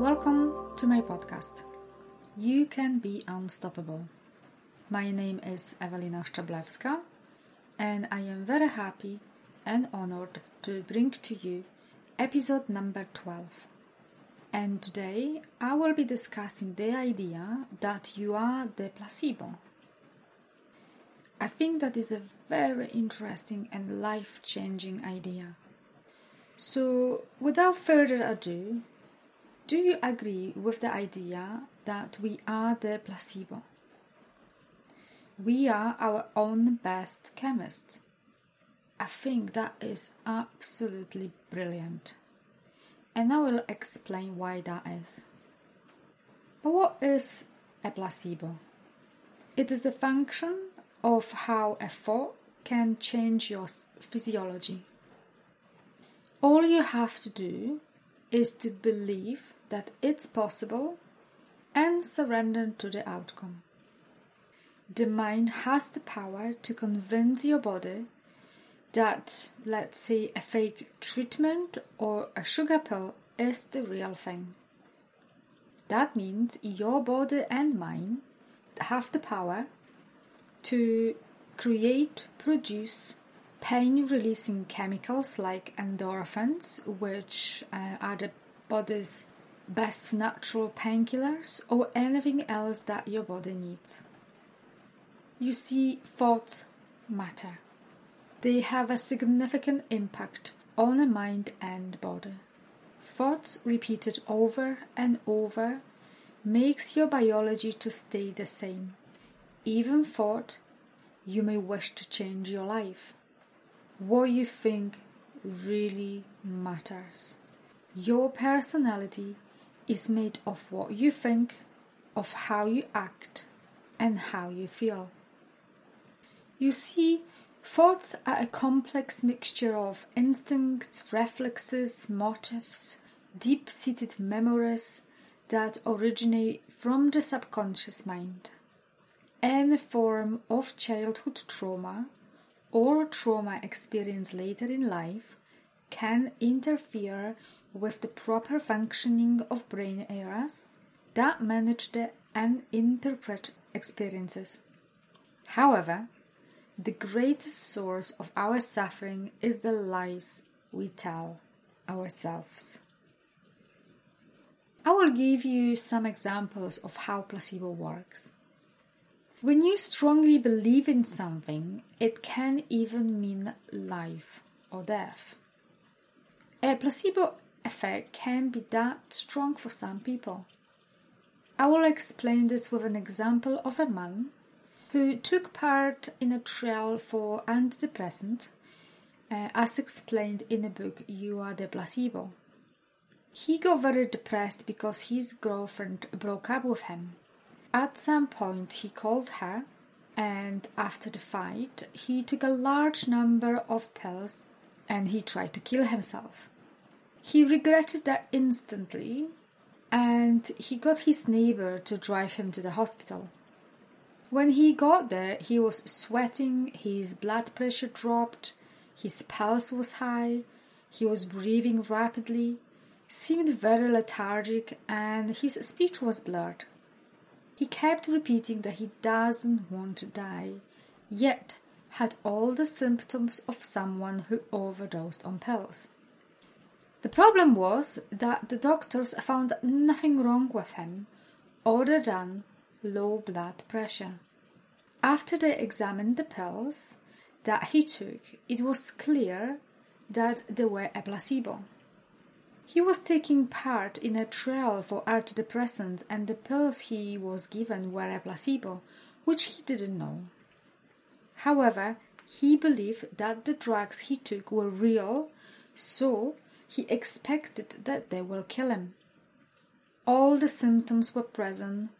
Welcome to my podcast. You can be unstoppable. My name is Ewelina Szczeblewska, and I am very happy and honored to bring to you episode number 12. And today I will be discussing the idea that you are the placebo. I think that is a very interesting and life changing idea. So, without further ado, do you agree with the idea that we are the placebo? We are our own best chemists. I think that is absolutely brilliant. And I will explain why that is. But what is a placebo? It is a function of how a thought can change your physiology. All you have to do is to believe that it's possible and surrender to the outcome. The mind has the power to convince your body that, let's say, a fake treatment or a sugar pill is the real thing. That means your body and mind have the power to create, produce pain releasing chemicals like endorphins, which uh, are the body's best natural painkillers, or anything else that your body needs. You see, thoughts matter. They have a significant impact on the mind and body. Thoughts repeated over and over makes your biology to stay the same. Even thought you may wish to change your life. What you think really matters. Your personality is made of what you think, of how you act, and how you feel. You see, thoughts are a complex mixture of instincts, reflexes, motives, deep seated memories that originate from the subconscious mind. Any form of childhood trauma or trauma experienced later in life can interfere with the proper functioning of brain areas that manage the and interpret experiences. However, the greatest source of our suffering is the lies we tell ourselves. I will give you some examples of how placebo works. When you strongly believe in something, it can even mean life or death. A placebo effect can be that strong for some people. I will explain this with an example of a man who took part in a trial for antidepressant, uh, as explained in the book You Are the Placebo. He got very depressed because his girlfriend broke up with him. At some point, he called her, and after the fight, he took a large number of pills and he tried to kill himself. He regretted that instantly, and he got his neighbor to drive him to the hospital. When he got there, he was sweating, his blood pressure dropped, his pulse was high, he was breathing rapidly, seemed very lethargic, and his speech was blurred. He kept repeating that he doesn't want to die, yet had all the symptoms of someone who overdosed on pills. The problem was that the doctors found nothing wrong with him other than low blood pressure. After they examined the pills that he took, it was clear that they were a placebo. He was taking part in a trial for antidepressants, and the pills he was given were a placebo, which he didn't know. However, he believed that the drugs he took were real, so he expected that they will kill him. All the symptoms were present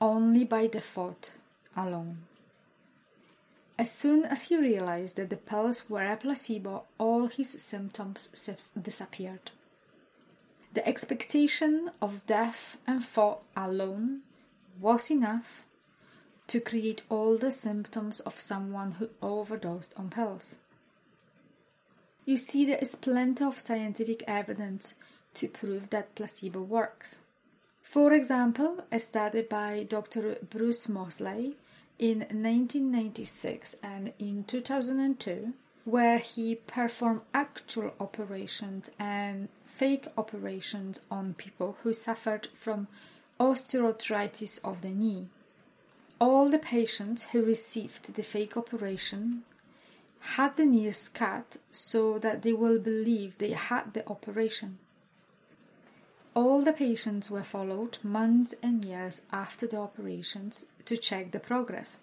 only by thought alone. As soon as he realized that the pills were a placebo, all his symptoms disappeared. The expectation of death and thought alone was enough to create all the symptoms of someone who overdosed on pills. You see, there is plenty of scientific evidence to prove that placebo works. For example, a study by Dr. Bruce Moseley in 1996 and in 2002, where he performed actual operations and fake operations on people who suffered from osteoarthritis of the knee. All the patients who received the fake operation had the knees cut so that they will believe they had the operation. All the patients were followed months and years after the operations to check the progress.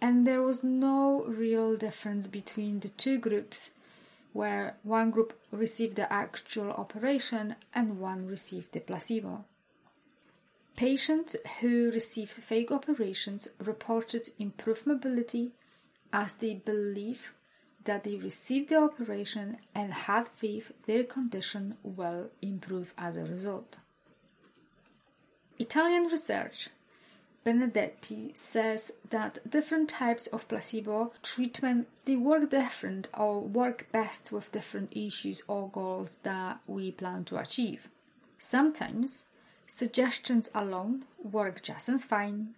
And there was no real difference between the two groups, where one group received the actual operation and one received the placebo. Patients who received fake operations reported improved mobility as they believe that they received the operation and had faith their condition will improve as a result. Italian research Benedetti says that different types of placebo treatment they work different or work best with different issues or goals that we plan to achieve. Sometimes suggestions alone work just as fine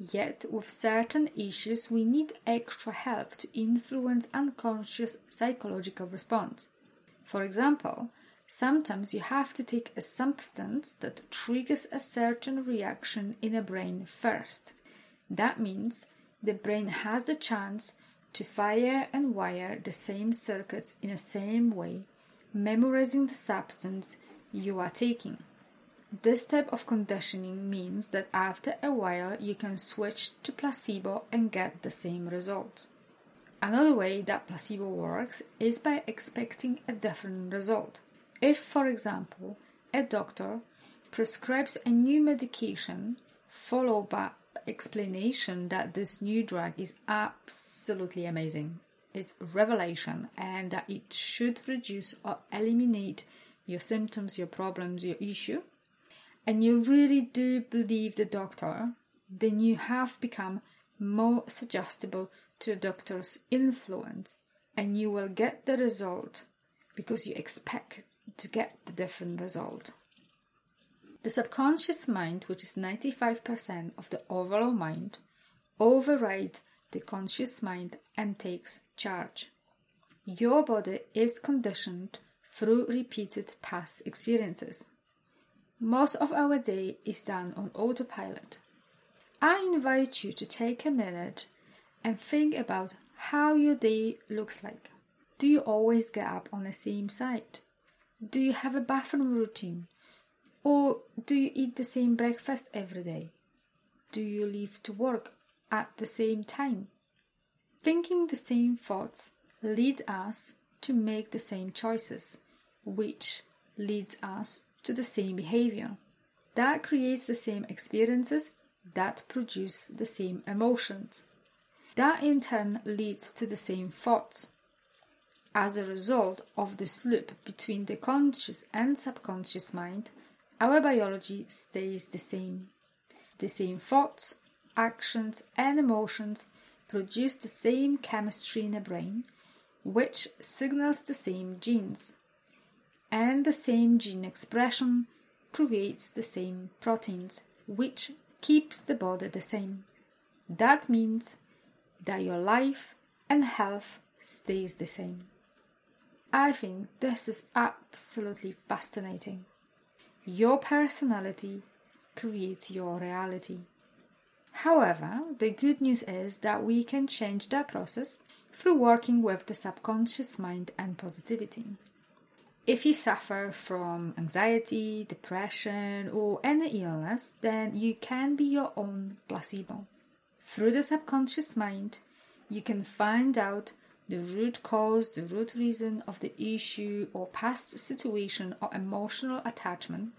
Yet, with certain issues, we need extra help to influence unconscious psychological response. For example, sometimes you have to take a substance that triggers a certain reaction in a brain first. That means the brain has the chance to fire and wire the same circuits in the same way, memorizing the substance you are taking. This type of conditioning means that after a while you can switch to placebo and get the same result. Another way that placebo works is by expecting a different result. If, for example, a doctor prescribes a new medication followed by explanation that this new drug is absolutely amazing, it's revelation, and that it should reduce or eliminate your symptoms, your problems, your issue, and you really do believe the doctor, then you have become more suggestible to the doctor's influence and you will get the result because you expect to get the different result. The subconscious mind, which is 95% of the overall mind, overrides the conscious mind and takes charge. Your body is conditioned through repeated past experiences. Most of our day is done on autopilot. I invite you to take a minute and think about how your day looks like. Do you always get up on the same side? Do you have a bathroom routine? Or do you eat the same breakfast every day? Do you leave to work at the same time? Thinking the same thoughts lead us to make the same choices, which leads us to the same behavior. That creates the same experiences that produce the same emotions. That in turn leads to the same thoughts. As a result of this loop between the conscious and subconscious mind, our biology stays the same. The same thoughts, actions, and emotions produce the same chemistry in the brain, which signals the same genes and the same gene expression creates the same proteins, which keeps the body the same. That means that your life and health stays the same. I think this is absolutely fascinating. Your personality creates your reality. However, the good news is that we can change that process through working with the subconscious mind and positivity. If you suffer from anxiety, depression, or any illness, then you can be your own placebo. Through the subconscious mind, you can find out the root cause, the root reason of the issue or past situation or emotional attachment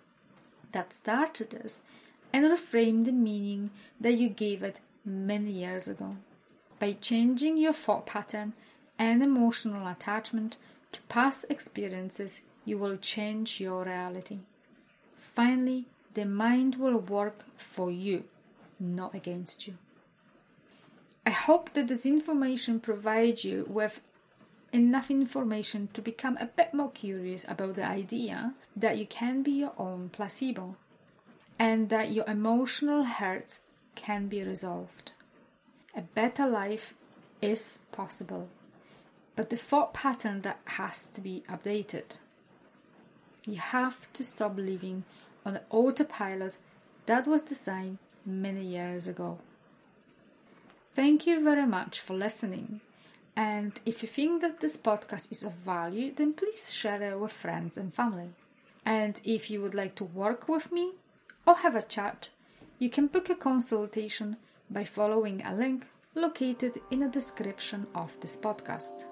that started this and reframe the meaning that you gave it many years ago. By changing your thought pattern and emotional attachment, to past experiences, you will change your reality. Finally, the mind will work for you, not against you. I hope that this information provides you with enough information to become a bit more curious about the idea that you can be your own placebo. and that your emotional hurts can be resolved. A better life is possible, but the thought pattern that has to be updated. You have to stop living on the autopilot that was designed many years ago. Thank you very much for listening. And if you think that this podcast is of value, then please share it with friends and family. And if you would like to work with me or have a chat, you can book a consultation by following a link located in the description of this podcast.